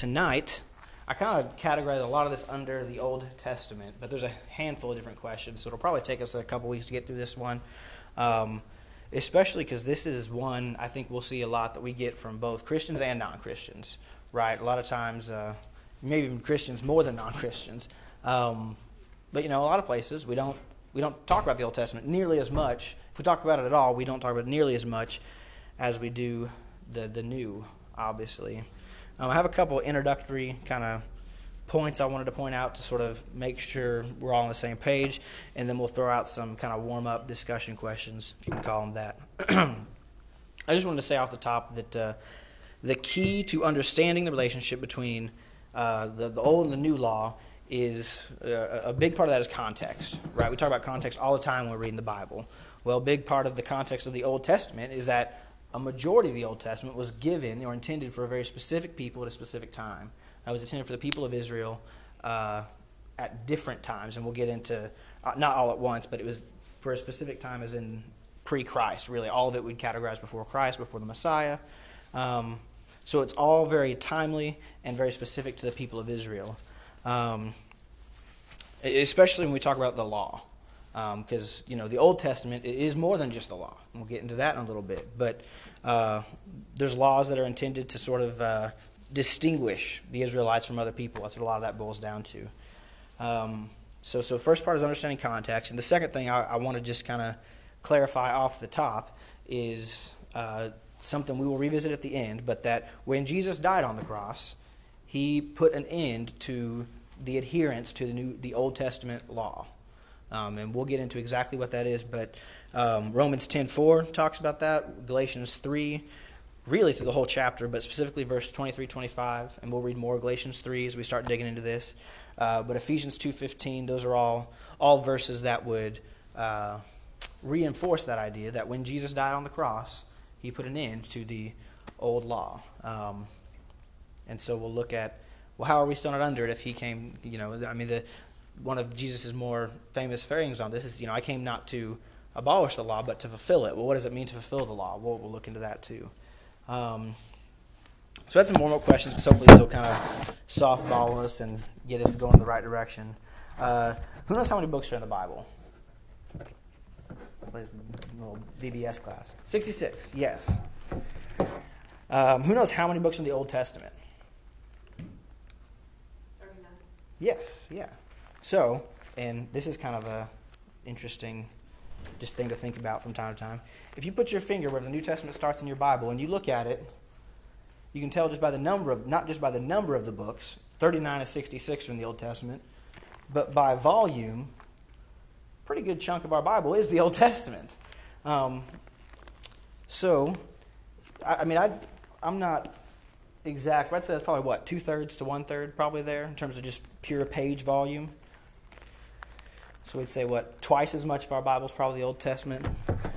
tonight, I kind of categorize a lot of this under the Old Testament, but there's a handful of different questions, so it'll probably take us a couple weeks to get through this one. Um, especially because this is one I think we'll see a lot that we get from both Christians and non Christians, right? A lot of times, uh, maybe even Christians more than non Christians. Um, but, you know, a lot of places we don't, we don't talk about the Old Testament nearly as much. If we talk about it at all, we don't talk about it nearly as much as we do the, the new, obviously. Um, I have a couple introductory kind of points I wanted to point out to sort of make sure we're all on the same page, and then we'll throw out some kind of warm up discussion questions, if you can call them that. I just wanted to say off the top that uh, the key to understanding the relationship between uh, the, the old and the new law is uh, a big part of that is context, right? We talk about context all the time when we're reading the Bible. Well, a big part of the context of the Old Testament is that a majority of the Old Testament was given or intended for a very specific people at a specific time. It was intended for the people of Israel uh, at different times, and we'll get into uh, not all at once, but it was for a specific time, as in pre-Christ. Really, all it we'd categorize before Christ, before the Messiah. Um, so it's all very timely and very specific to the people of Israel, um, especially when we talk about the law because um, you know the Old Testament is more than just the law. We'll get into that in a little bit, but uh, there's laws that are intended to sort of uh, distinguish the Israelites from other people. That's what a lot of that boils down to. Um, so, so first part is understanding context, and the second thing I, I want to just kind of clarify off the top is uh, something we will revisit at the end, but that when Jesus died on the cross, he put an end to the adherence to the new, the Old Testament law. Um, and we'll get into exactly what that is. But um, Romans 10.4 talks about that. Galatians 3, really through the whole chapter, but specifically verse 23, 25. And we'll read more Galatians 3 as we start digging into this. Uh, but Ephesians 2.15, those are all, all verses that would uh, reinforce that idea that when Jesus died on the cross, he put an end to the old law. Um, and so we'll look at, well, how are we still not under it if he came, you know, I mean, the, one of Jesus' more famous sayings on this is, you know, I came not to abolish the law, but to fulfill it. Well, what does it mean to fulfill the law? We'll, we'll look into that too. Um, so that's some more questions because hopefully this will kind of softball us and get us going in the right direction. Uh, who knows how many books are in the Bible? Little VBS class. 66, yes. Um, who knows how many books in the Old Testament? 39. Yes, yeah. So, and this is kind of a interesting just thing to think about from time to time. If you put your finger where the New Testament starts in your Bible and you look at it, you can tell just by the number of not just by the number of the books, 39 to 66 are in the Old Testament, but by volume, pretty good chunk of our Bible is the Old Testament. Um, so, I, I mean, I, I'm not exact. I'd say that's probably what two thirds to one third, probably there in terms of just pure page volume. So we'd say what twice as much of our Bible is probably the Old Testament.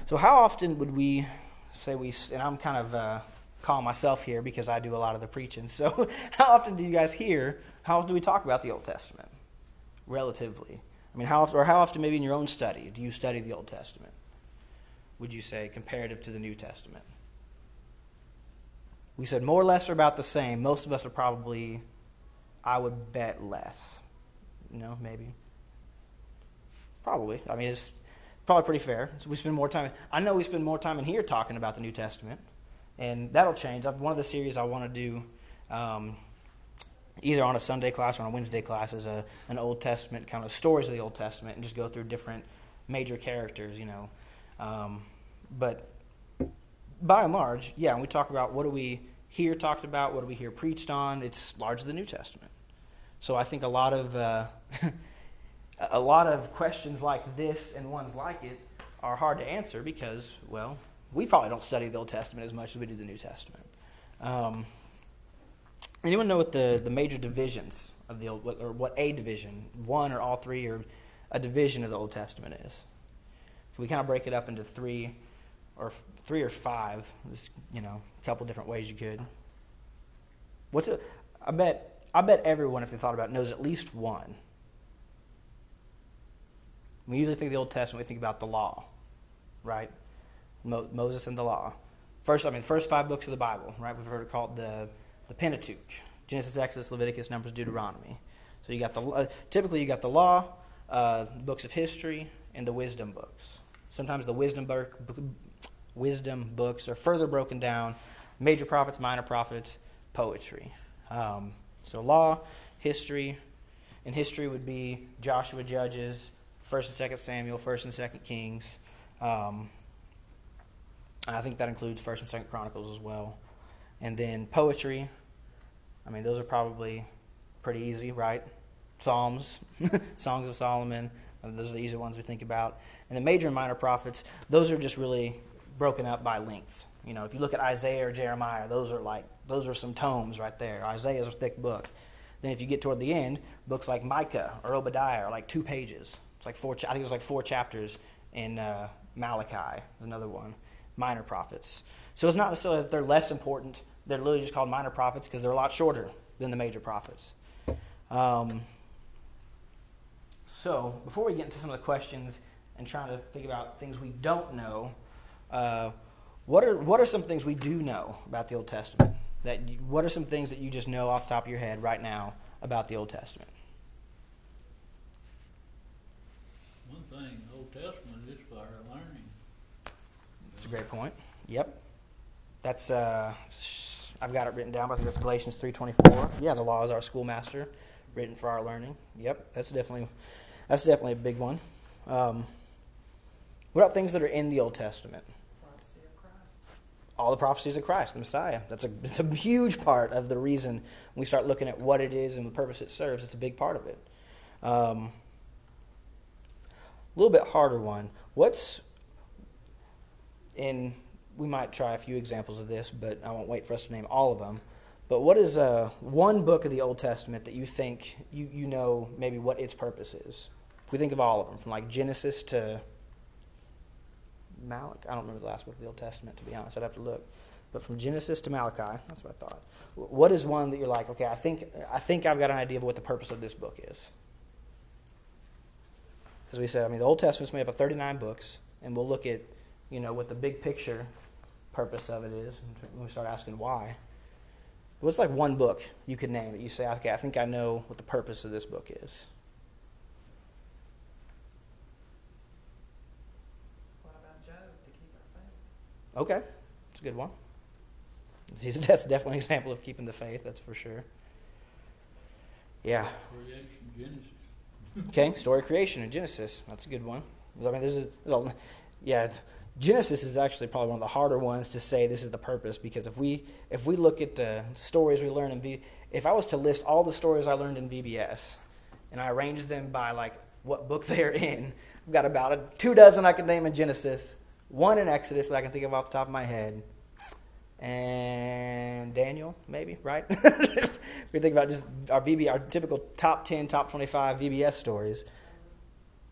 So how often would we say we? And I'm kind of uh, calling myself here because I do a lot of the preaching. So how often do you guys hear? How often do we talk about the Old Testament? Relatively, I mean, how often, or how often maybe in your own study do you study the Old Testament? Would you say comparative to the New Testament? We said more or less are about the same. Most of us are probably, I would bet, less. You know, maybe. Probably. I mean, it's probably pretty fair. So we spend more time. I know we spend more time in here talking about the New Testament, and that'll change. One of the series I want to do, um, either on a Sunday class or on a Wednesday class, is a an Old Testament kind of stories of the Old Testament, and just go through different major characters. You know, um, but by and large, yeah. When we talk about what do we hear talked about, what do we hear preached on, it's largely the New Testament. So I think a lot of uh, a lot of questions like this and ones like it are hard to answer because, well, we probably don't study the Old Testament as much as we do the New Testament. Um, anyone know what the, the major divisions of the Old, or what a division, one or all three, or a division of the Old Testament is? So we kind of break it up into three or three or five. There's, you know, a couple different ways you could. What's it? I bet I bet everyone, if they thought about it, knows at least one. We usually think the Old Testament, we think about the law, right? Mo- Moses and the law. First, I mean, first five books of the Bible, right? We've heard it called the, the Pentateuch, Genesis, Exodus, Leviticus, Numbers, Deuteronomy. So you got the uh, typically you got the law, uh, books of history, and the wisdom books. Sometimes the wisdom book, wisdom books are further broken down: major prophets, minor prophets, poetry. Um, so law, history, and history would be Joshua, Judges, First and Second Samuel, First and Second Kings. Um, I think that includes First and Second Chronicles as well. And then poetry. I mean, those are probably pretty easy, right? Psalms, Songs of Solomon. Those are the easy ones we think about. And the major and minor prophets, those are just really broken up by length. You know, if you look at Isaiah or Jeremiah, those are like those are some tomes right there. Isaiah is a thick book. Then if you get toward the end, books like Micah or Obadiah are like two pages. It's like four. I think it was like four chapters in uh, Malachi, another one. Minor prophets. So it's not necessarily that they're less important. They're literally just called minor prophets because they're a lot shorter than the major prophets. Um, so before we get into some of the questions and trying to think about things we don't know, uh, what are what are some things we do know about the Old Testament? That you, what are some things that you just know off the top of your head right now about the Old Testament? One thing, Old Testament is for our learning. That's a great point. Yep. That's uh, I've got it written down. But I think that's Galatians three twenty four. Yeah, the law is our schoolmaster, written for our learning. Yep, that's definitely that's definitely a big one. Um, what about things that are in the Old Testament? All the prophecies of Christ, the Messiah. That's a, it's a huge part of the reason we start looking at what it is and the purpose it serves. It's a big part of it. Um, a little bit harder one. What's in? We might try a few examples of this, but I won't wait for us to name all of them. But what is uh, one book of the Old Testament that you think you, you know maybe what its purpose is? If we think of all of them, from like Genesis to Malachi. I don't remember the last book of the Old Testament, to be honest. I'd have to look. But from Genesis to Malachi, that's what I thought. What is one that you're like, okay, I think, I think I've got an idea of what the purpose of this book is? As we said, I mean, the Old Testament's made up of 39 books, and we'll look at, you know, what the big picture purpose of it is when we start asking why. What's like one book you could name that you say, okay, I think I know what the purpose of this book is? Okay, it's a good one. That's definitely an example of keeping the faith, that's for sure. Yeah. Creation, Genesis. Okay, story of creation in Genesis. That's a good one. I mean, there's a, there's a, yeah, Genesis is actually probably one of the harder ones to say this is the purpose because if we if we look at the stories we learn in V, if I was to list all the stories I learned in VBS and I arranged them by like what book they're in, I've got about a, two dozen I can name in Genesis, one in Exodus that I can think of off the top of my head, and Daniel, maybe, right? we think about just our VB, our typical top 10, top 25 VBS stories.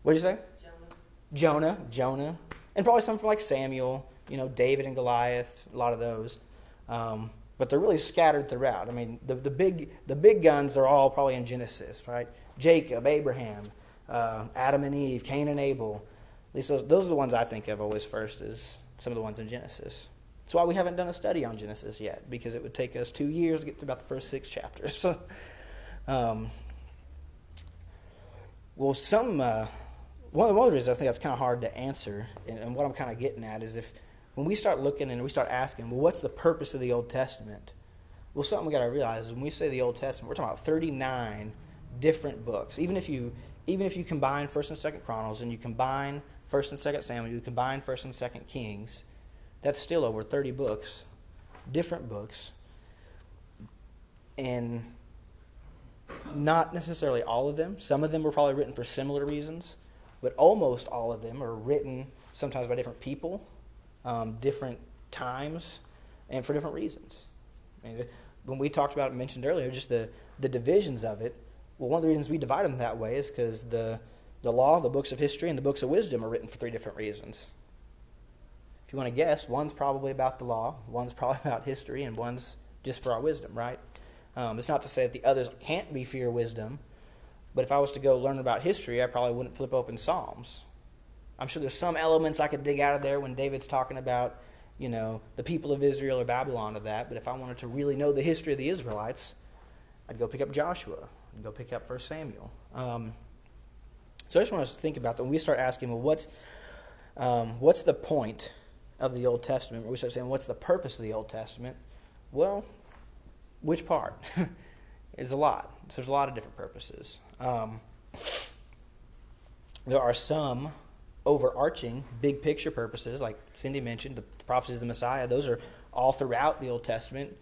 What did you say? Jonah. Jonah, Jonah. And probably some from like Samuel, you know, David and Goliath, a lot of those. Um, but they're really scattered throughout. I mean, the, the, big, the big guns are all probably in Genesis, right? Jacob, Abraham, uh, Adam and Eve, Cain and Abel, at least those, those are the ones I think of always first as some of the ones in Genesis. That's why we haven't done a study on Genesis yet, because it would take us two years to get through about the first six chapters. um, well, some uh, one, of, the reasons I think that's kind of hard to answer, and, and what I'm kind of getting at is if when we start looking and we start asking, well, what's the purpose of the Old Testament? Well, something we got to realize is when we say the Old Testament, we're talking about 39 different books. Even if you even if you combine First and Second Chronicles and you combine First and Second Samuel, you combine First and Second Kings, that's still over 30 books, different books, and not necessarily all of them. Some of them were probably written for similar reasons, but almost all of them are written sometimes by different people, um, different times, and for different reasons. I mean, when we talked about it, mentioned earlier, just the, the divisions of it. Well, one of the reasons we divide them that way is because the the law, the books of history, and the books of wisdom are written for three different reasons. If you want to guess, one's probably about the law, one's probably about history, and one's just for our wisdom, right? Um, it's not to say that the others can't be for your wisdom, but if I was to go learn about history, I probably wouldn't flip open Psalms. I'm sure there's some elements I could dig out of there when David's talking about, you know, the people of Israel or Babylon or that. But if I wanted to really know the history of the Israelites, I'd go pick up Joshua. I'd go pick up First Samuel. Um, so I just want us to think about that when we start asking, well, what's um, what's the point of the Old Testament? When we start saying, what's the purpose of the Old Testament? Well, which part? it's a lot. So there's a lot of different purposes. Um, there are some overarching big picture purposes, like Cindy mentioned, the prophecies of the Messiah. Those are all throughout the Old Testament.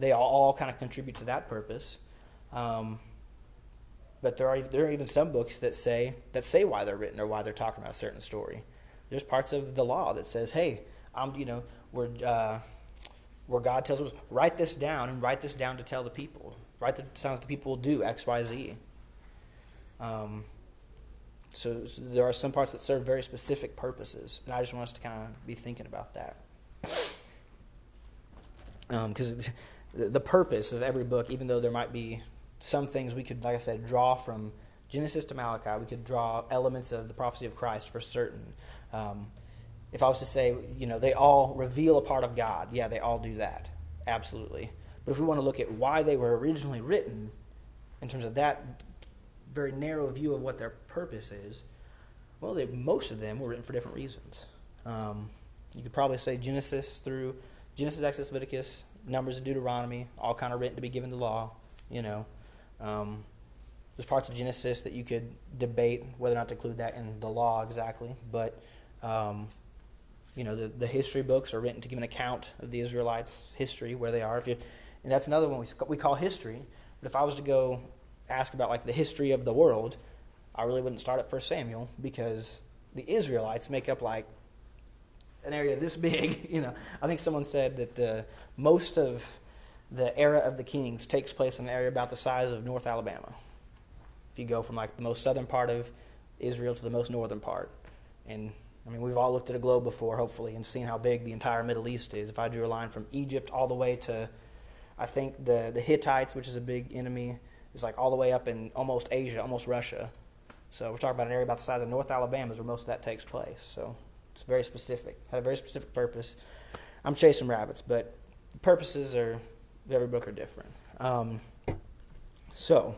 They all, all kind of contribute to that purpose. Um, but there are there are even some books that say that say why they're written or why they're talking about a certain story. There's parts of the law that says, "Hey, I'm you know where uh, where God tells us write this down and write this down to tell the people. Write the sounds that people do X, Y, Z. Um, so, so, there are some parts that serve very specific purposes, and I just want us to kind of be thinking about that. Because um, the purpose of every book, even though there might be some things we could, like I said, draw from Genesis to Malachi, we could draw elements of the prophecy of Christ for certain. Um, if I was to say, you know, they all reveal a part of God, yeah, they all do that, absolutely. But if we want to look at why they were originally written, in terms of that very narrow view of what their purpose is, well, they, most of them were written for different reasons. Um, you could probably say Genesis through Genesis, Exodus, Leviticus, Numbers, and Deuteronomy, all kind of written to be given the law. You know, um, there's parts of Genesis that you could debate whether or not to include that in the law exactly, but um, you know, the, the history books are written to give an account of the Israelites' history, where they are. If you, and that's another one we, we call history. But if I was to go ask about like the history of the world, I really wouldn't start at First Samuel because the Israelites make up like an area this big. You know, I think someone said that the, most of the era of the kings takes place in an area about the size of North Alabama. If you go from like the most southern part of Israel to the most northern part, and I mean we've all looked at a globe before, hopefully, and seen how big the entire Middle East is. If I drew a line from Egypt all the way to, I think the the Hittites, which is a big enemy is like all the way up in almost Asia, almost Russia. So we're talking about an area about the size of North Alabama is where most of that takes place. So it's very specific, had a very specific purpose. I'm chasing rabbits, but purposes are every book are different. Um, so,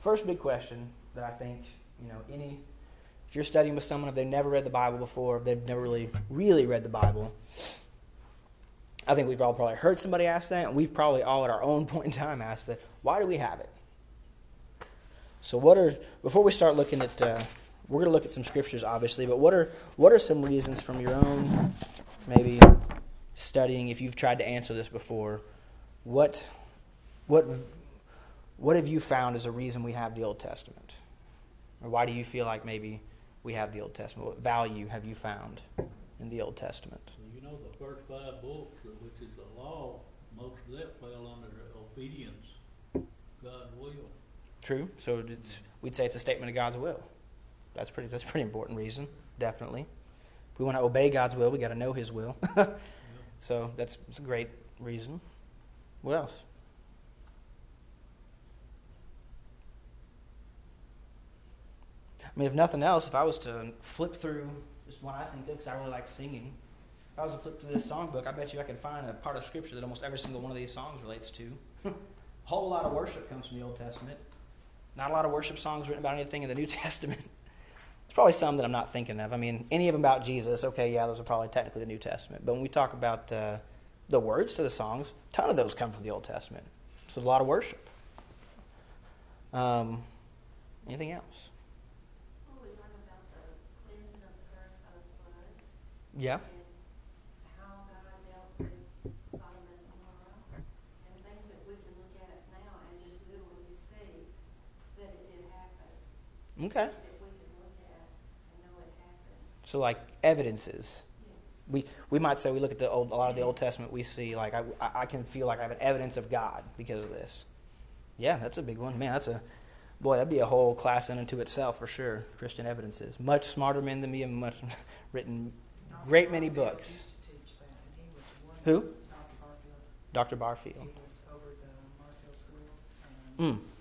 first big question that I think you know any if you're studying with someone if they've never read the Bible before, if they've never really really read the Bible, I think we've all probably heard somebody ask that, and we've probably all at our own point in time asked that. Why do we have it? So, what are before we start looking at, uh, we're going to look at some scriptures, obviously, but what are what are some reasons from your own maybe studying? If you've tried to answer this before, what what what have you found as a reason we have the Old Testament, or why do you feel like maybe we have the Old Testament? What value have you found in the Old Testament? you know, the first five books, which is the law, most of that fell under obedience, God's will. True. So we'd say it's a statement of God's will. That's pretty. That's a pretty important reason, definitely. If we want to obey God's will, we got to know His will. So that's, that's a great reason. What else? I mean, if nothing else, if I was to flip through just one I think of, because I really like singing, if I was to flip through this songbook, I bet you I could find a part of Scripture that almost every single one of these songs relates to. a whole lot of worship comes from the Old Testament. Not a lot of worship songs written about anything in the New Testament. There's probably some that I'm not thinking of. I mean, any of them about Jesus, okay, yeah, those are probably technically the New Testament. But when we talk about uh, the words to the songs, a ton of those come from the Old Testament. So a lot of worship. Um, anything else? Yeah. Okay. So, like evidences. We, we might say we look at the old, a lot of the Old Testament, we see, like, I, I can feel like I have an evidence of God because of this. Yeah, that's a big one. Man, that's a, boy, that'd be a whole class in and to itself for sure. Christian evidences. Much smarter men than me have much written great many books. Who? Dr. Barfield. He was over the Mars Hill School. Mm.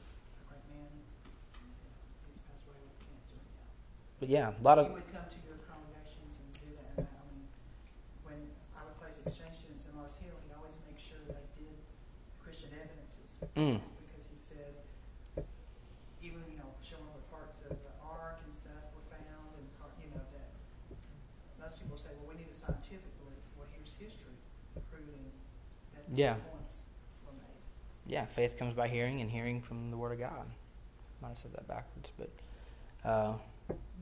but yeah, a lot of. You would come to your and do that. And when I would place exchange students always sure they did Christian evidences. Mm. Because he said, even, you know, showing the parts of the ark and stuff were found, and, part, you know, that most people say, well, we need a scientific belief. Well, here's history proving that yeah. points were made. Yeah, faith comes by hearing, and hearing from the Word of God. I might have said that backwards, but. Uh,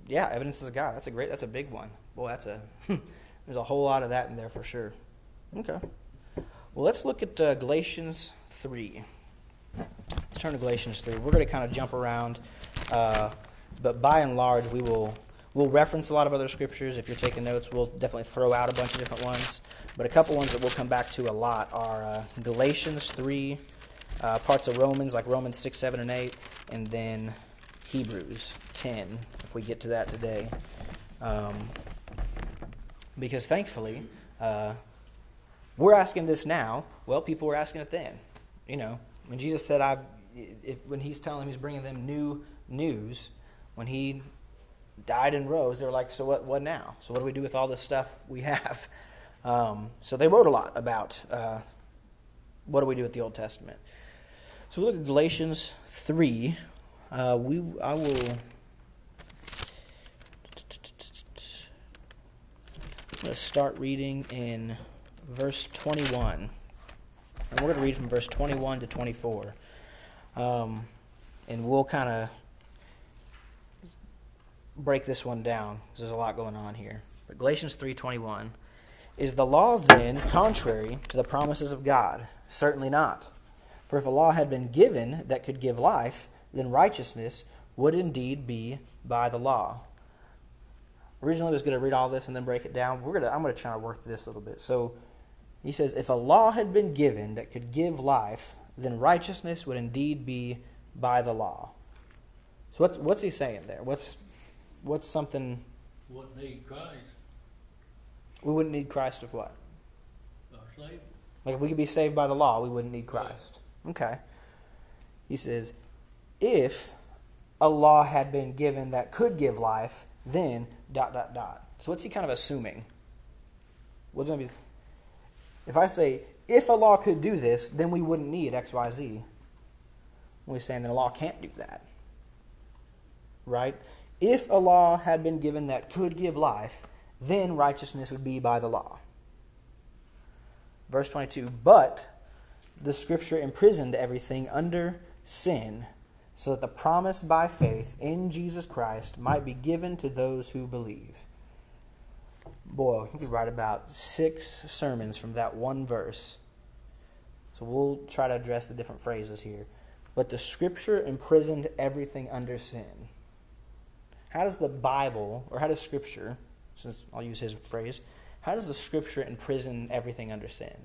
yeah, evidence of God. That's a great. That's a big one. Boy, that's a. there's a whole lot of that in there for sure. Okay. Well, let's look at uh, Galatians three. Let's turn to Galatians three. We're going to kind of jump around, uh, but by and large, we will we'll reference a lot of other scriptures. If you're taking notes, we'll definitely throw out a bunch of different ones. But a couple ones that we'll come back to a lot are uh, Galatians three, uh, parts of Romans like Romans six, seven, and eight, and then Hebrews ten. We get to that today, um, because thankfully. Uh, we're asking this now. Well, people were asking it then. You know, when Jesus said, "I," if, when he's telling them he's bringing them new news, when he died and rose, they were like, "So what? What now? So what do we do with all this stuff we have?" Um, so they wrote a lot about uh, what do we do with the Old Testament. So we look at Galatians three. Uh, we I will. To start reading in verse 21. And we're going to read from verse 21 to 24. Um, and we'll kind of break this one down. There's a lot going on here. But Galatians 3:21 is the law then contrary to the promises of God? Certainly not. For if a law had been given that could give life, then righteousness would indeed be by the law. Originally, was going to read all this and then break it down. We're going to, I'm going to try to work this a little bit. So, he says, If a law had been given that could give life, then righteousness would indeed be by the law. So what's what's he saying there? What's what's something What need Christ we wouldn't need Christ of what? or Savior? Like if we could be saved by the law, we wouldn't need Christ. Okay. He says, if a law had been given that could give life, then dot dot dot. So what's he kind of assuming? What's going to be? If I say if a law could do this, then we wouldn't need X Y Z. We're saying that a law can't do that, right? If a law had been given that could give life, then righteousness would be by the law. Verse 22 But the scripture imprisoned everything under sin, so that the promise by faith in Jesus Christ might be given to those who believe. Boy, you could write about six sermons from that one verse. So we'll try to address the different phrases here. But the scripture imprisoned everything under sin. How does the Bible, or how does scripture, since I'll use his phrase, how does the scripture imprison everything under sin?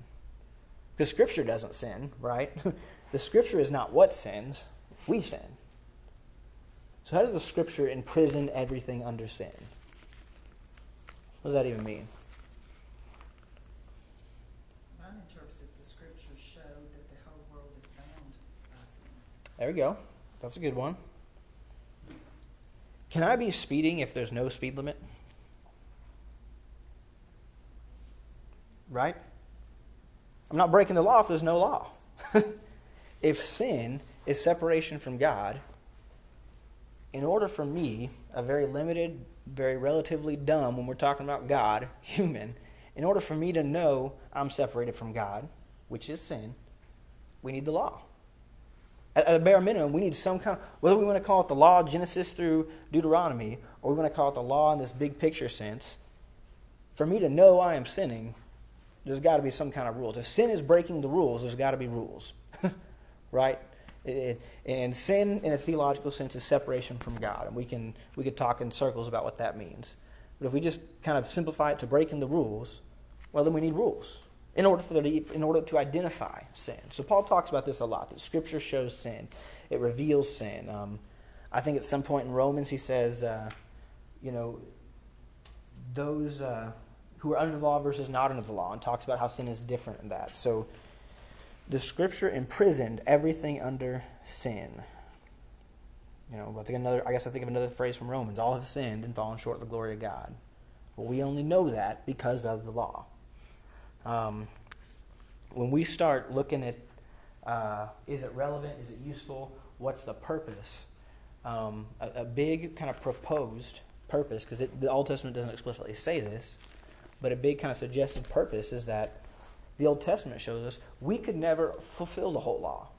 Because scripture doesn't sin, right? the scripture is not what sins, we sin. So, how does the scripture imprison everything under sin? What does that even mean? Mine interprets it, the scriptures show that the whole world is bound by sin. There we go. That's a good one. Can I be speeding if there's no speed limit? Right? I'm not breaking the law if there's no law. if sin is separation from God, in order for me, a very limited, very relatively dumb, when we're talking about God, human, in order for me to know I'm separated from God, which is sin, we need the law. At, a bare minimum, we need some kind of, whether we want to call it the law of Genesis through Deuteronomy, or we want to call it the law in this big picture sense, for me to know I am sinning, there's got to be some kind of rules. If sin is breaking the rules, there's got to be rules. right? It, and sin, in a theological sense, is separation from God. And we can we could talk in circles about what that means. But if we just kind of simplify it to breaking the rules, well, then we need rules in order for the, in order to identify sin. So Paul talks about this a lot. That Scripture shows sin, it reveals sin. Um, I think at some point in Romans he says, uh, you know, those uh, who are under the law versus not under the law, and talks about how sin is different in that. So the Scripture imprisoned everything under sin. You know, I think another. I guess I think of another phrase from Romans: "All have sinned and fallen short of the glory of God." Well, we only know that because of the law. Um, when we start looking at uh, is it relevant, is it useful, what's the purpose, um, a, a, big kind of proposed purpose, because the Old Testament doesn't explicitly say this, but a big kind of suggested purpose is that the Old Testament shows us we could never fulfill the whole law.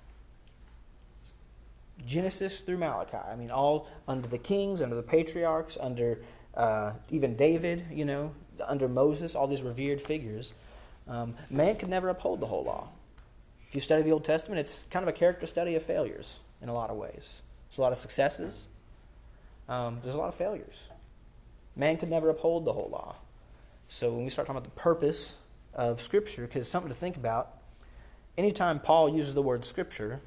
Genesis through Malachi. I mean, all under the kings, under the patriarchs, under uh, even David, you know, under Moses, all these revered figures. Um, man could never uphold the whole law. If you study the Old Testament, it's kind of a character study of failures in a lot of ways. There's a lot of successes, um, there's a lot of failures. Man could never uphold the whole law. So when we start talking about the purpose of Scripture, because it's something to think about, anytime Paul uses the word Scripture,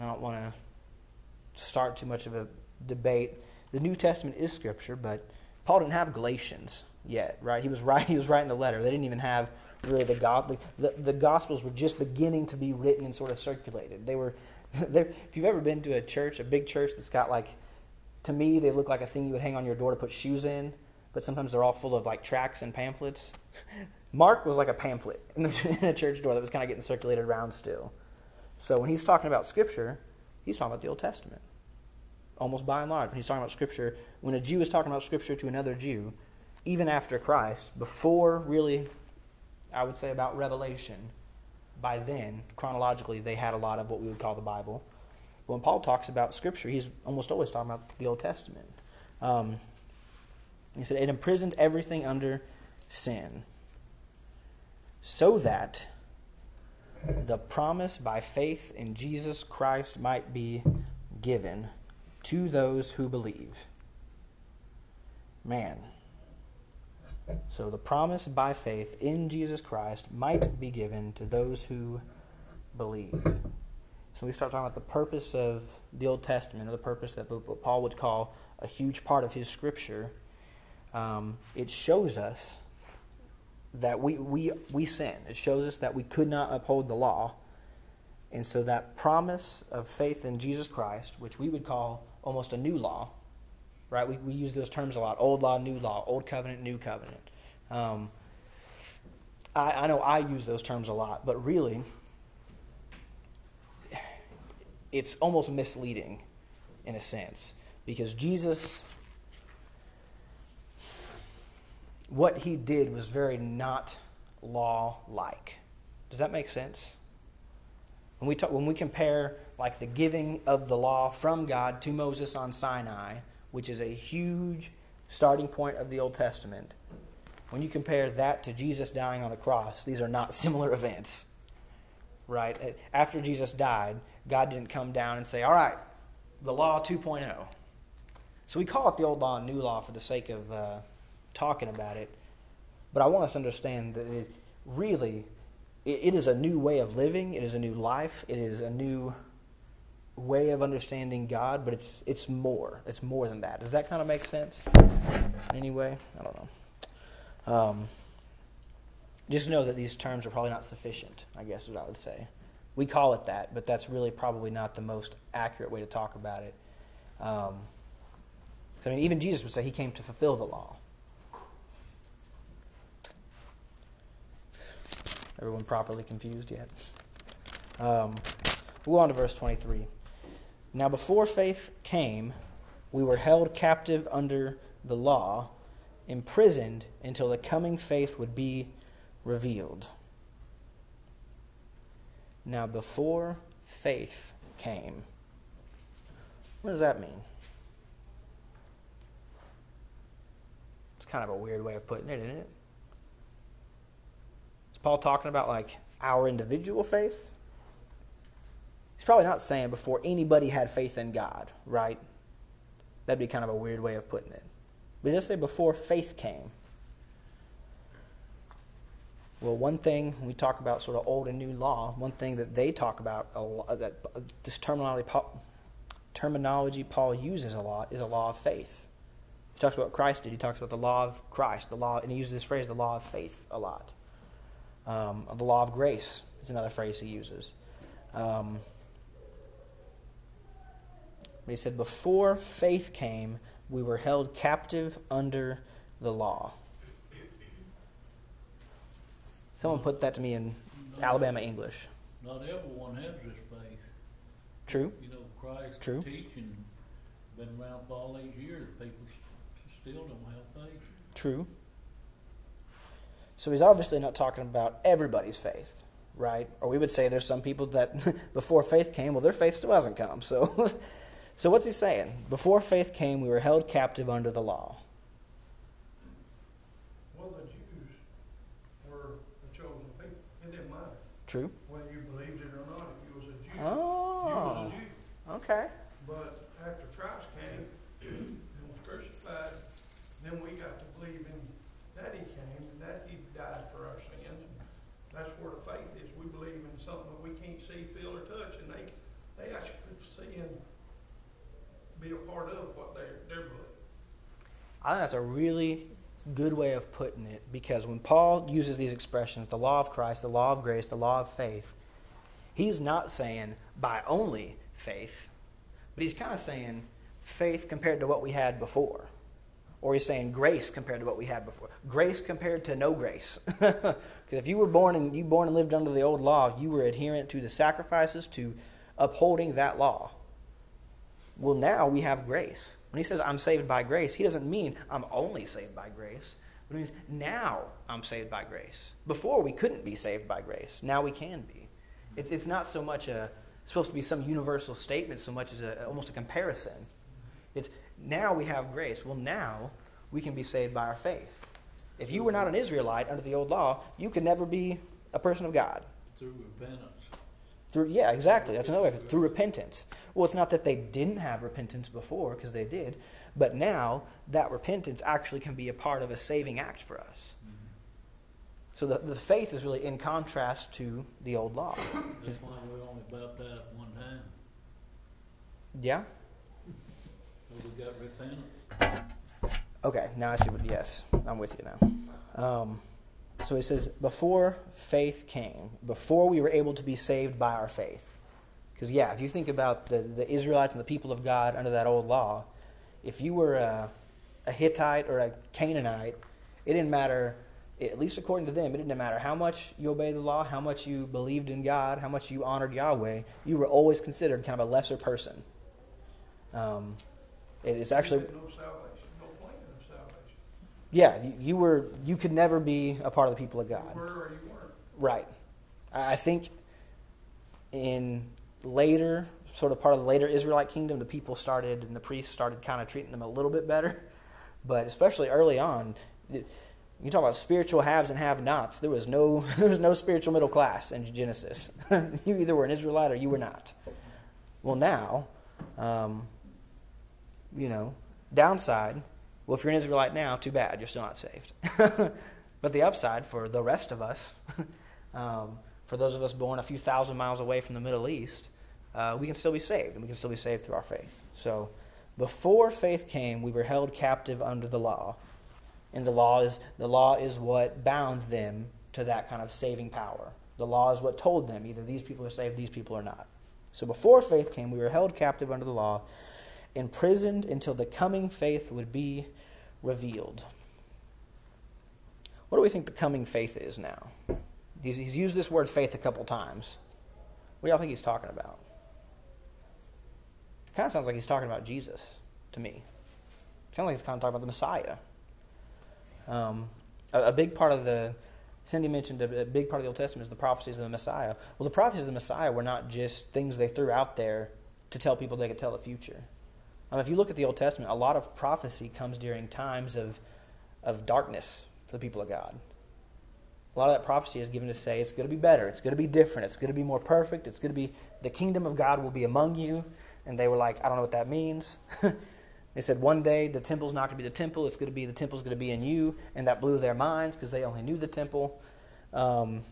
I don't want to start too much of a debate. The New Testament is Scripture, but Paul didn't have Galatians yet, right? He was writing, he was writing the letter. They didn't even have really the, God, the, the Gospels were just beginning to be written and sort of circulated. They were, if you've ever been to a church, a big church that's got like, to me, they look like a thing you would hang on your door to put shoes in, but sometimes they're all full of like tracts and pamphlets. Mark was like a pamphlet in, the, in a church door that was kind of getting circulated around still. So when he's talking about Scripture, he's talking about the Old Testament. Almost by and large, when he's talking about Scripture, when a Jew is talking about Scripture to another Jew, even after Christ, before really, I would say about Revelation, by then, chronologically, they had a lot of what we would call the Bible. But when Paul talks about Scripture, he's almost always talking about the Old Testament. Um, he said, It imprisoned everything under sin, so that the promise by faith in Jesus Christ might be given to those who believe. Man. So the promise by faith in Jesus Christ might be given to those who believe. So we start talking about the purpose of the Old Testament, or the purpose that what Paul would call a huge part of his scripture. Um, it shows us that we, we, we sin. It shows us that we could not uphold the law. And so that promise of faith in Jesus Christ, which we would call almost a new law, right? We, we use those terms a lot old law, new law, old covenant, new covenant. Um, I, I know I use those terms a lot, but really, it's almost misleading in a sense because Jesus what he did was very not law like. Does that make sense? When we, talk, when we compare like the giving of the law from God to Moses on Sinai, which is a huge starting point of the Old Testament, when you compare that to Jesus dying on the cross, these are not similar events. Right? After Jesus died, God didn't come down and say, All right, the law 2.0. So we call it the old law and new law for the sake of uh, talking about it. But I want us to understand that it really it, it is a new way of living. It is a new life. It is a new way of understanding God. But it's it's more. It's more than that. Does that kind of make sense? In any way? I don't know. Um, just know that these terms are probably not sufficient. I guess is what I would say. We call it that, but that's really probably not the most accurate way to talk about it. Um, I mean, even Jesus would say he came to fulfill the law. Everyone properly confused yet? Um, we'll go on to verse 23. Now, before faith came, we were held captive under the law, imprisoned until the coming faith would be revealed. Now, before faith came, what does that mean? It's kind of a weird way of putting it, isn't it? Paul talking about like our individual faith? He's probably not saying before anybody had faith in God, right? That'd be kind of a weird way of putting it. But just say before faith came. Well, one thing we talk about sort of old and new law, one thing that they talk about a lot, uh, that uh, this terminology, terminology Paul uses a lot is a law of faith. He talks about Christ did. He talks about the law of Christ, the law, and he uses this phrase, the law of faith, a lot. Um, the law of grace is another phrase he uses. Um, he said, Before faith came, we were held captive under the law. Someone put that to me in not Alabama English. Not everyone has this faith. True. You know, Christ's True. teaching been around for all these years. People still don't have faith. True. So he's obviously not talking about everybody's faith, right? Or we would say there's some people that before faith came, well, their faith still hasn't come. So, so what's he saying? Before faith came, we were held captive under the law. Well, the Jews were a chosen people. It didn't matter True? whether you believed it or not, if you was a Jew. Oh, You was a Jew. okay. But after Christ came and was crucified, then we got to believe in that he came and that he died for our sins. That's where the faith is. We believe in something that we can't see, feel, or touch, and they, they actually see and be a part of what they're, they're believing. I think that's a really good way of putting it because when Paul uses these expressions, the law of Christ, the law of grace, the law of faith, he's not saying by only faith, but he's kind of saying faith compared to what we had before. Or he's saying grace compared to what we had before. Grace compared to no grace. Because if you were born and you born and lived under the old law, you were adherent to the sacrifices, to upholding that law. Well, now we have grace. When he says I'm saved by grace, he doesn't mean I'm only saved by grace, but he means now I'm saved by grace. Before we couldn't be saved by grace. Now we can be. It's, it's not so much a supposed to be some universal statement so much as a, almost a comparison. It's now we have grace. Well, now we can be saved by our faith. If you were not an Israelite under the old law, you could never be a person of God. Through repentance. Through yeah, exactly. That's another way. Through repentance. Well, it's not that they didn't have repentance before, because they did, but now that repentance actually can be a part of a saving act for us. So the, the faith is really in contrast to the old law. That's why we're only baptized one time. Yeah. So we got repentance. Okay. Now I see what. Yes, I'm with you now. Um, so he says, before faith came, before we were able to be saved by our faith. Because, yeah, if you think about the, the Israelites and the people of God under that old law, if you were a, a Hittite or a Canaanite, it didn't matter, at least according to them, it didn't matter how much you obeyed the law, how much you believed in God, how much you honored Yahweh, you were always considered kind of a lesser person. Um, it is actually. No salvation, no plan of salvation. Yeah, you, you were you could never be a part of the people of God. You were or you weren't. Right. I I think in later, sort of part of the later Israelite kingdom, the people started and the priests started kind of treating them a little bit better. But especially early on, you talk about spiritual haves and have-nots. There was no there was no spiritual middle class in Genesis. you either were an Israelite or you were not. Well, now, um, you know, downside. Well, if you're an Israelite now, too bad, you're still not saved. but the upside for the rest of us, um, for those of us born a few thousand miles away from the Middle East, uh, we can still be saved, and we can still be saved through our faith. So, before faith came, we were held captive under the law, and the law is the law is what bound them to that kind of saving power. The law is what told them either these people are saved, these people are not. So, before faith came, we were held captive under the law, imprisoned until the coming faith would be revealed. What do we think the coming faith is now? He's, he's used this word faith a couple times. What do y'all think he's talking about? It kind of sounds like he's talking about Jesus to me. It sounds like he's kind of talking about the Messiah. Um, a, a big part of the, Cindy mentioned a, a big part of the Old Testament is the prophecies of the Messiah. Well, the prophecies of the Messiah were not just things they threw out there to tell people they could tell the future. Um, if you look at the Old Testament, a lot of prophecy comes during times of, of darkness for the people of God. A lot of that prophecy is given to say it's going to be better, it's going to be different, it's going to be more perfect, it's going to be the kingdom of God will be among you. And they were like, I don't know what that means. they said one day the temple's not going to be the temple, it's going to be the temple's going to be in you, and that blew their minds because they only knew the temple. Um,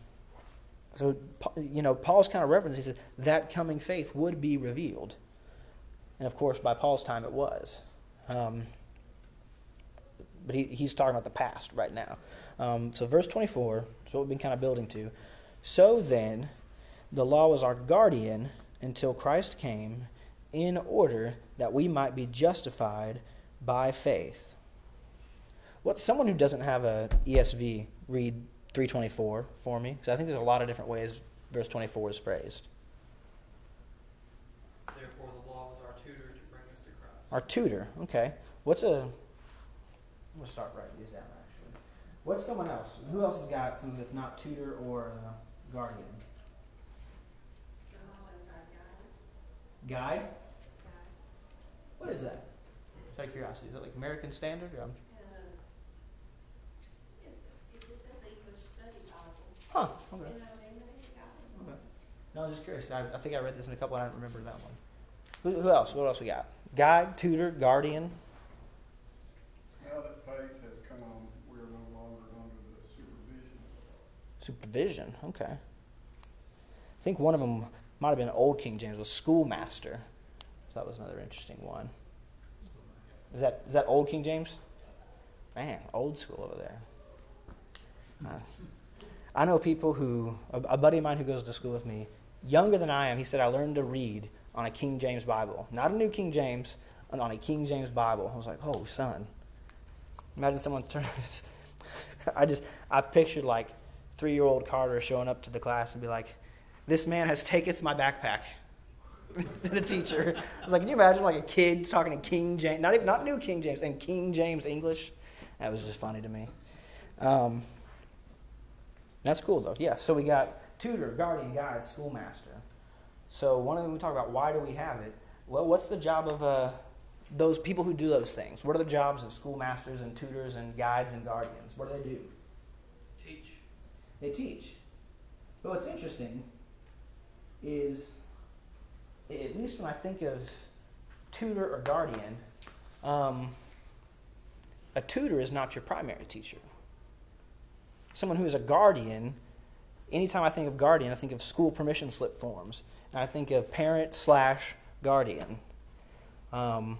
so you know, Paul's kind of reference. He says that coming faith would be revealed, and of course, by Paul's time, it was. Um, but he, he's talking about the past right now. Um, so, verse 24 is what we've been kind of building to. So then, the law was our guardian until Christ came, in order that we might be justified by faith. What someone who doesn't have a ESV read 324 for me, because I think there's a lot of different ways verse 24 is phrased. Therefore, the law was our tutor to bring us to Christ. Our tutor, okay. What's a? I'm gonna start writing these down actually. What's someone else? Who else has got something that's not tutor or uh, guardian? Guide? What is that? Just out of curiosity, is that like American Standard? Or, um, huh. Okay. okay. No, I was just curious. I, I think I read this in a couple. I don't remember that one. Who, who else? What else we got? Guide, tutor, guardian. Now that faith has come on, we are no longer under the supervision. Supervision. Okay. I think one of them might have been Old King James was schoolmaster. So that was another interesting one. Is that is that Old King James? Man, old school over there. Uh, I know people who a, a buddy of mine who goes to school with me, younger than I am. He said I learned to read on a King James Bible, not a New King James, on a King James Bible. I was like, oh son, imagine someone turn. I just I pictured like three year old Carter showing up to the class and be like, this man has taketh my backpack. the teacher. I was like, can you imagine like a kid talking to King James, not even not New King James, and King James English? That was just funny to me. Um, that's cool though. Yeah. So we got tutor, guardian, guide, schoolmaster. So one of them we talk about why do we have it? Well, what's the job of uh, those people who do those things? What are the jobs of schoolmasters and tutors and guides and guardians? What do they do? Teach. They teach. But what's interesting is, at least when I think of tutor or guardian, um, a tutor is not your primary teacher. Someone who is a guardian, anytime I think of guardian, I think of school permission slip forms. I think of parent slash guardian. Um,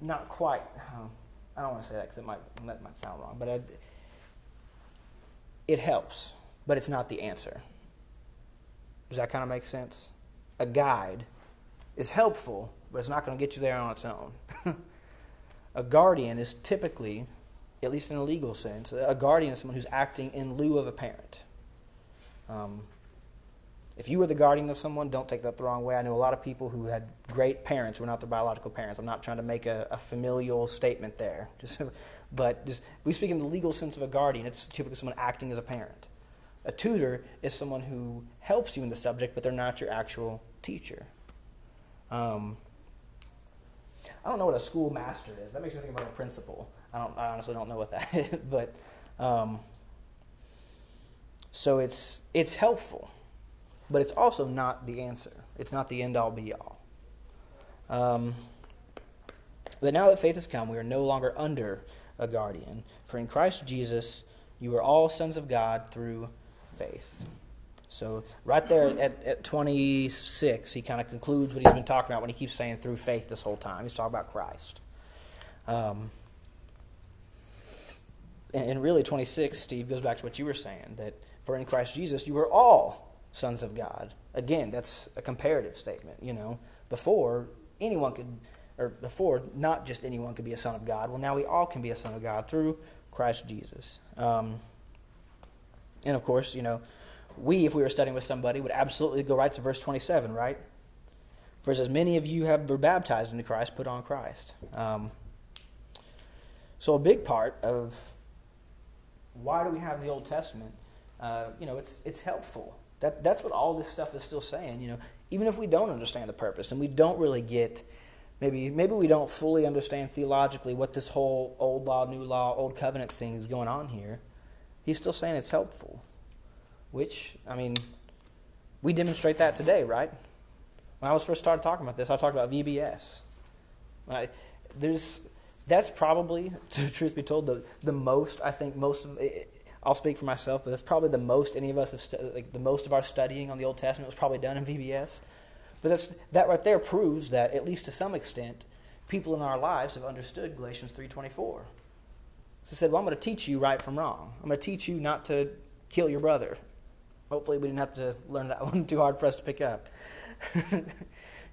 not quite. Um, I don't want to say that because might, that might sound wrong, but I, it helps, but it's not the answer. Does that kind of make sense? A guide is helpful, but it's not going to get you there on its own. a guardian is typically, at least in a legal sense, a guardian is someone who's acting in lieu of a parent. Um, if you were the guardian of someone, don't take that the wrong way. I know a lot of people who had great parents who were not their biological parents. I'm not trying to make a, a familial statement there. Just, but just, we speak in the legal sense of a guardian. It's typically someone acting as a parent. A tutor is someone who helps you in the subject, but they're not your actual teacher. Um, I don't know what a schoolmaster is. That makes me think about a principal. I don't. I honestly don't know what that is, but um, so it's it's helpful but it's also not the answer. It's not the end all be all. Um, but now that faith has come, we are no longer under a guardian. For in Christ Jesus, you are all sons of God through faith. So, right there at, at 26, he kind of concludes what he's been talking about when he keeps saying through faith this whole time. He's talking about Christ. Um, and, and really, 26, Steve, goes back to what you were saying that for in Christ Jesus, you are all sons of God. Again, that's a comparative statement, you know. Before, anyone could, or before, not just anyone could be a son of God. Well, now we all can be a son of God through Christ Jesus. Um, and of course, you know, we, if we were studying with somebody, would absolutely go right to verse 27, right? For as many of you have been baptized into Christ, put on Christ. Um, so a big part of why do we have the Old Testament? Uh, you know, it's it's helpful. That, that's what all this stuff is still saying. You know, even if we don't understand the purpose and we don't really get, maybe maybe we don't fully understand theologically what this whole old law, new law, old covenant thing is going on here, he's still saying it's helpful. Which I mean, we demonstrate that today, right? When I was first started talking about this, I talked about VBS. I, there's that's probably, to truth be told, the the most I think most of it, I'll speak for myself, but that's probably the most any of us have stu- like the most of our studying on the Old Testament was probably done in VBS. But that's that right there proves that at least to some extent, people in our lives have understood Galatians three twenty four. So I said, "Well, I'm going to teach you right from wrong. I'm going to teach you not to kill your brother." Hopefully, we didn't have to learn that one too hard for us to pick up. your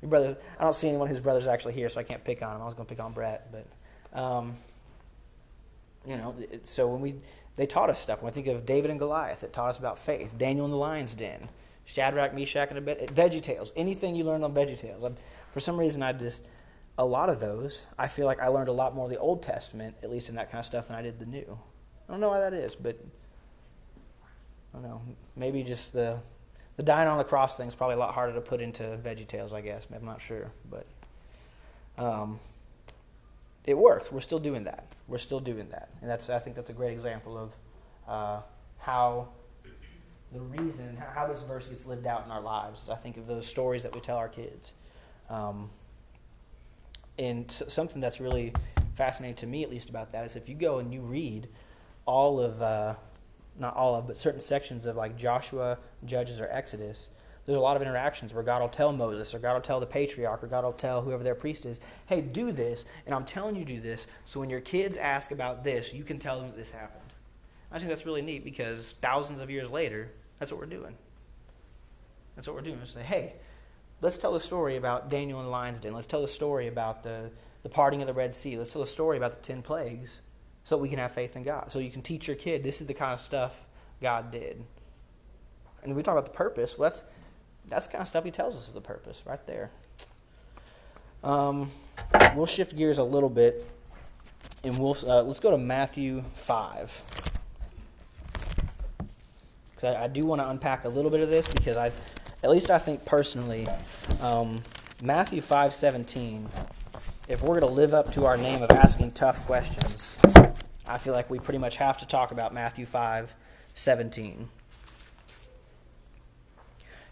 brother, I don't see anyone whose brother's actually here, so I can't pick on him. I was going to pick on Brett, but um, you know, so when we they taught us stuff. When I think of David and Goliath, it taught us about faith. Daniel in the lion's den, Shadrach, Meshach, and Abed, Veggie Tales. Anything you learned on Veggie Tales. For some reason, I just a lot of those, I feel like I learned a lot more of the Old Testament, at least in that kind of stuff, than I did the New. I don't know why that is, but I don't know. Maybe just the the dying on the cross thing is probably a lot harder to put into Veggie Tales, I guess. I'm not sure, but um, it works. We're still doing that. We're still doing that, and that's I think that's a great example of uh, how the reason how this verse gets lived out in our lives. I think of those stories that we tell our kids. Um, and something that's really fascinating to me, at least, about that is if you go and you read all of, uh, not all of, but certain sections of like Joshua, Judges, or Exodus, there's a lot of interactions where God will tell Moses, or God will tell the patriarch, or God will tell whoever their priest is, hey, do this, and I'm telling you do this, so when your kids ask about this, you can tell them that this happened. I think that's really neat because thousands of years later, that's what we're doing. That's what we're doing. We say, hey, let's tell a story about Daniel and the lion's den. Let's tell a story about the, the parting of the Red Sea. Let's tell a story about the ten plagues so we can have faith in God. So you can teach your kid this is the kind of stuff God did. And we talk about the purpose. Well, that's, that's the kind of stuff he tells us is the purpose right there. Um, we'll shift gears a little bit and we'll uh, let's go to Matthew 5 because I, I, do want to unpack a little bit of this because I, at least I think personally, um, Matthew five seventeen. If we're going to live up to our name of asking tough questions, I feel like we pretty much have to talk about Matthew five seventeen.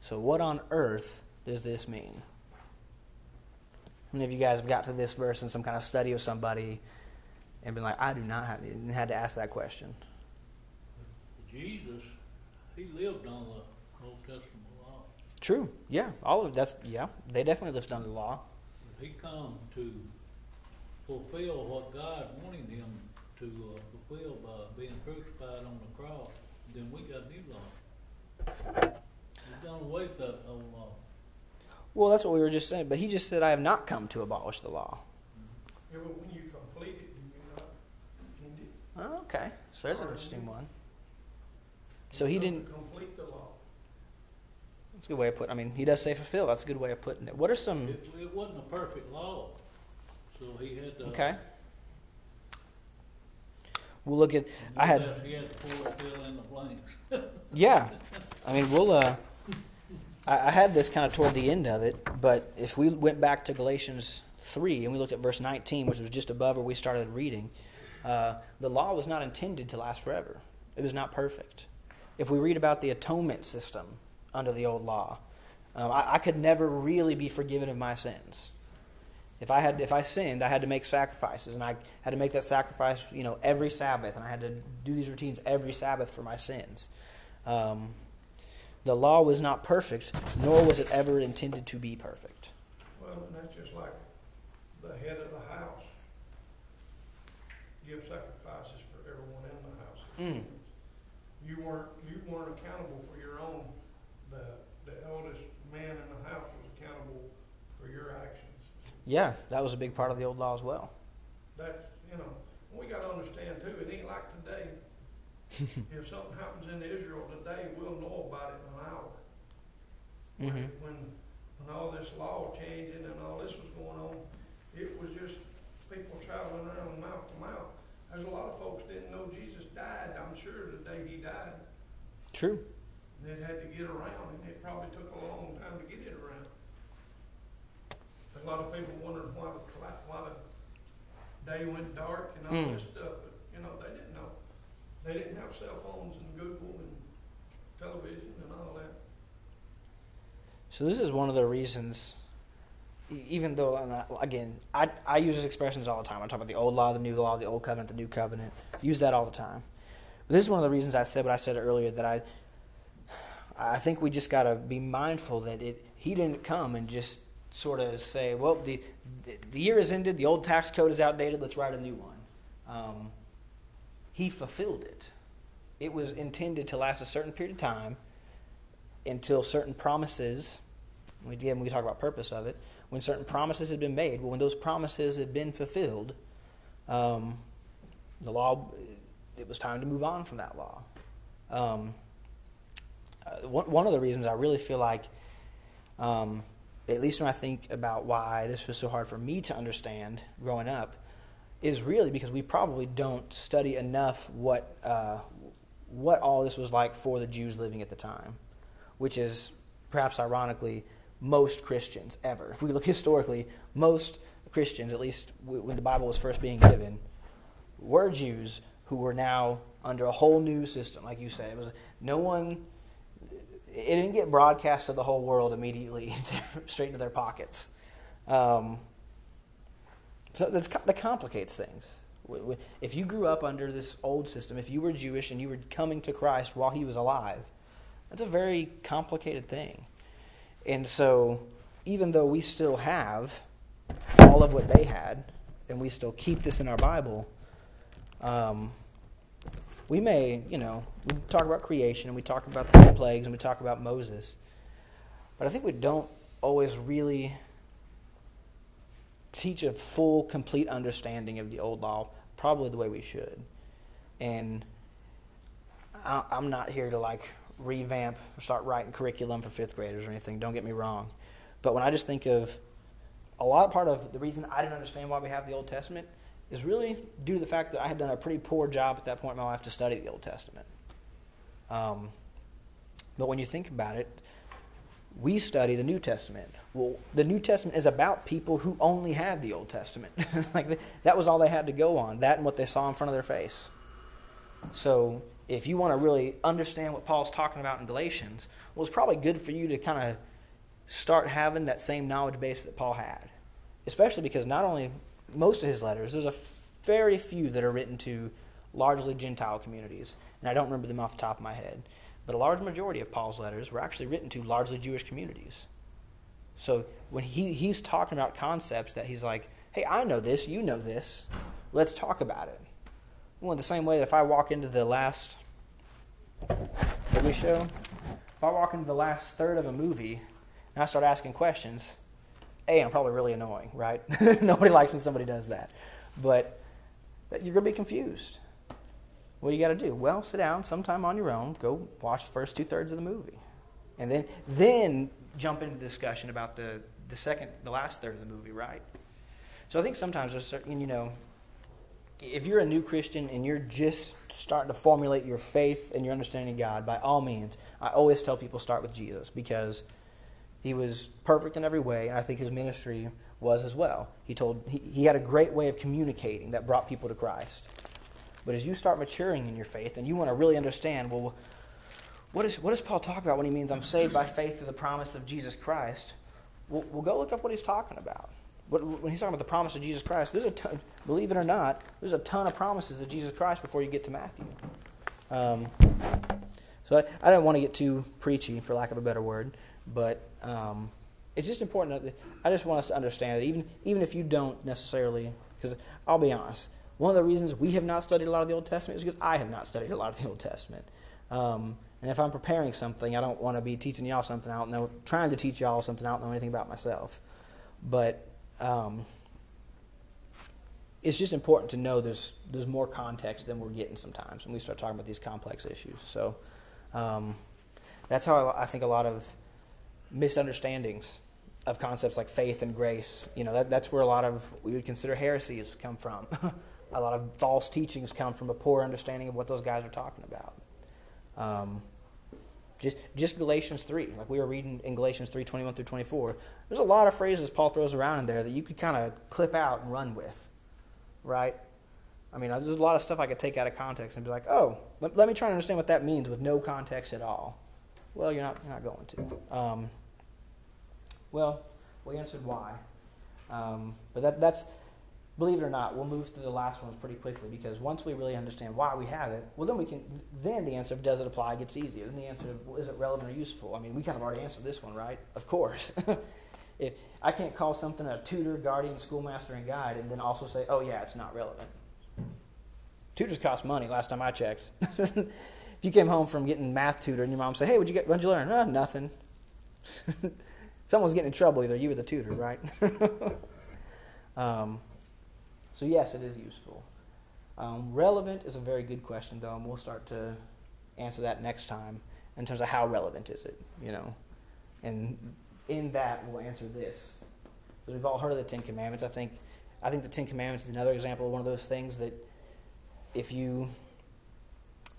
So what on earth does this mean? How many of you guys have got to this verse in some kind of study with somebody and been like, I do not have, and had to ask that question? Jesus, he lived on the Old Testament law. True. Yeah. All of that's yeah. They definitely lived under the law. He come to fulfill what God wanted him to uh, fulfill by being crucified on the cross, then we got new law. He's done away with that old law. Well, that's what we were just saying. But he just said, "I have not come to abolish the law." Yeah, but when you complete it, do you not end it? Oh, okay, so there's an interesting one. So he didn't complete the law. That's a good way of putting. I mean, he does say fulfill. That's a good way of putting it. What are some? It, it wasn't a perfect law, so he had to. Okay. We'll look at. I had. yeah, I mean we'll. Uh, I, I had this kind of toward the end of it, but if we went back to Galatians three and we looked at verse nineteen, which was just above where we started reading, uh, the law was not intended to last forever. It was not perfect. If we read about the atonement system under the old law, um, I, I could never really be forgiven of my sins. If I had, if I sinned, I had to make sacrifices, and I had to make that sacrifice, you know, every Sabbath, and I had to do these routines every Sabbath for my sins. Um, the law was not perfect, nor was it ever intended to be perfect. Well, and that's just like the head of the house give sacrifices for everyone in the house. Mm. You weren't you weren't accountable for your own. The the eldest man in the house was accountable for your actions. Yeah, that was a big part of the old law as well. That's, you know, we got to understand too, it ain't like. if something happens in Israel today, we'll know about it in an hour. Mm-hmm. When, when all this law changing and all this was going on, it was just people traveling around mouth to mouth. There's a lot of folks didn't know Jesus died, I'm sure, the day he died. True. They had to get around, and it probably took a long time to get it around. A lot of people wondered why the, why the day went dark and all Mm. this stuff, but, you know, they didn't know. They didn't have cell phones and Google and television and all that. So this is one of the reasons, even though again, I, I use these expressions all the time. I talk about the old law, the new law, the old covenant, the new covenant. Use that all the time. But this is one of the reasons I said what I said earlier that I, I think we just got to be mindful that it he didn't come and just sort of say, well, the, the, year has ended, the old tax code is outdated, let's write a new one. Um, he fulfilled it. It was intended to last a certain period of time until certain promises, again, we talk about purpose of it, when certain promises had been made, well, when those promises had been fulfilled, um, the law, it was time to move on from that law. Um, uh, one, one of the reasons I really feel like, um, at least when I think about why this was so hard for me to understand growing up, is really because we probably don't study enough what uh, what all this was like for the Jews living at the time, which is perhaps ironically most Christians ever. If we look historically, most Christians, at least when the Bible was first being given, were Jews who were now under a whole new system, like you said. It was no one. It didn't get broadcast to the whole world immediately, straight into their pockets. Um, so that complicates things. If you grew up under this old system, if you were Jewish and you were coming to Christ while he was alive, that's a very complicated thing. And so, even though we still have all of what they had, and we still keep this in our Bible, um, we may, you know, we talk about creation and we talk about the plagues and we talk about Moses, but I think we don't always really teach a full, complete understanding of the old law, probably the way we should. And I, I'm not here to like revamp or start writing curriculum for fifth graders or anything. Don't get me wrong. But when I just think of a lot part of the reason I didn't understand why we have the Old Testament is really due to the fact that I had done a pretty poor job at that point in my life to study the Old Testament. Um, but when you think about it, we study the New Testament. Well, the New Testament is about people who only had the Old Testament. like that was all they had to go on, that and what they saw in front of their face. So, if you want to really understand what Paul's talking about in Galatians, well, it's probably good for you to kind of start having that same knowledge base that Paul had. Especially because not only most of his letters, there's a very few that are written to largely Gentile communities, and I don't remember them off the top of my head. But a large majority of Paul's letters were actually written to largely Jewish communities. So when he, he's talking about concepts that he's like, hey, I know this, you know this, let's talk about it. Well, in the same way that if I walk into the last, we show, if I walk into the last third of a movie and I start asking questions, A, I'm probably really annoying, right? Nobody likes when somebody does that. But you're going to be confused. What do you got to do? Well, sit down sometime on your own, go watch the first two thirds of the movie. And then, then jump into the discussion about the, the second, the last third of the movie, right? So I think sometimes there's certain, you know, if you're a new Christian and you're just starting to formulate your faith and your understanding of God, by all means, I always tell people start with Jesus because he was perfect in every way, and I think his ministry was as well. He told he, he had a great way of communicating that brought people to Christ. But as you start maturing in your faith and you want to really understand, well, what, is, what does Paul talk about when he means I'm saved by faith through the promise of Jesus Christ? We'll, we'll go look up what he's talking about. When he's talking about the promise of Jesus Christ, there's a ton, believe it or not, there's a ton of promises of Jesus Christ before you get to Matthew. Um, so I, I don't want to get too preachy, for lack of a better word, but um, it's just important. That, I just want us to understand that even even if you don't necessarily, because I'll be honest, one of the reasons we have not studied a lot of the Old Testament is because I have not studied a lot of the Old Testament. Um, and if I'm preparing something, I don't want to be teaching y'all something I don't know, trying to teach y'all something I don't know anything about myself. But um, it's just important to know there's there's more context than we're getting sometimes when we start talking about these complex issues. So um, that's how I, I think a lot of misunderstandings of concepts like faith and grace, you know, that, that's where a lot of we would consider heresies come from. a lot of false teachings come from a poor understanding of what those guys are talking about. Um, just, just Galatians 3, like we were reading in Galatians 3 21 through 24. There's a lot of phrases Paul throws around in there that you could kind of clip out and run with, right? I mean, there's a lot of stuff I could take out of context and be like, oh, let, let me try and understand what that means with no context at all. Well, you're not, you're not going to. Um, well, we answered why. Um, but that, that's, believe it or not, we'll move through the last ones pretty quickly because once we really understand why we have it, well, then we can. Then the answer of does it apply gets easier. Then the answer of well, is it relevant or useful? I mean, we kind of already answered this one, right? Of course. if I can't call something a tutor, guardian, schoolmaster, and guide, and then also say, "Oh yeah, it's not relevant." Tutors cost money. Last time I checked. if you came home from getting math tutor and your mom said, "Hey, what'd you get? What'd you learn?" Uh, nothing. Someone's getting in trouble, either you or the tutor, right? um, so yes, it is useful. Um, relevant is a very good question, though, and we'll start to answer that next time in terms of how relevant is it, you know. And in that, we'll answer this. Because we've all heard of the Ten Commandments. I think, I think the Ten Commandments is another example of one of those things that if you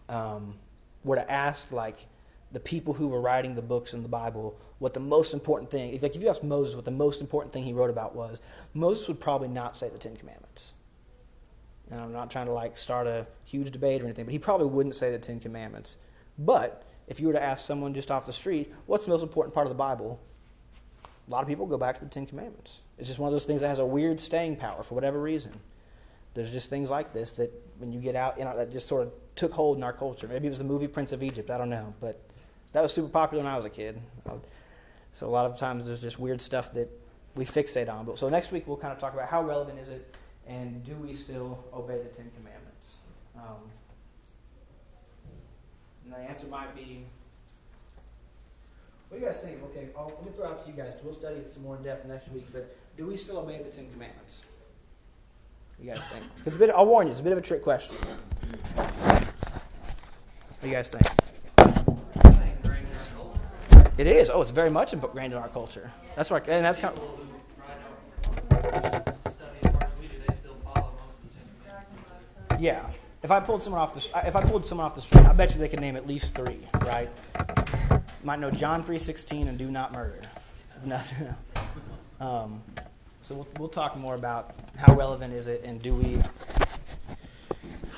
um, were to ask, like, the people who were writing the books in the Bible what the most important thing is, like if you ask Moses what the most important thing he wrote about was, Moses would probably not say the Ten Commandments. And I'm not trying to like start a huge debate or anything, but he probably wouldn't say the Ten Commandments. But if you were to ask someone just off the street, what's the most important part of the Bible? A lot of people go back to the Ten Commandments. It's just one of those things that has a weird staying power for whatever reason. There's just things like this that when you get out, you know, that just sort of took hold in our culture. Maybe it was the movie Prince of Egypt. I don't know, but that was super popular when I was a kid. So a lot of times there's just weird stuff that we fixate on. But so next week we'll kind of talk about how relevant is it, and do we still obey the Ten Commandments? Um, and the answer might be. What do you guys think? Okay, I'll, let me throw it out to you guys. We'll study it some more in depth next week. But do we still obey the Ten Commandments? What do you guys think? It's a bit I'll warn you, it's a bit of a trick question. What do you guys think? It is. Oh, it's very much ingrained in our culture. That's right, and that's kind of. Yeah. If I pulled someone off the if I pulled someone off the street, I bet you they could name at least three, right? Might know John three sixteen and do not murder. Nothing. Um, so we'll, we'll talk more about how relevant is it and do we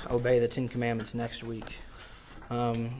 obey the Ten Commandments next week. Um,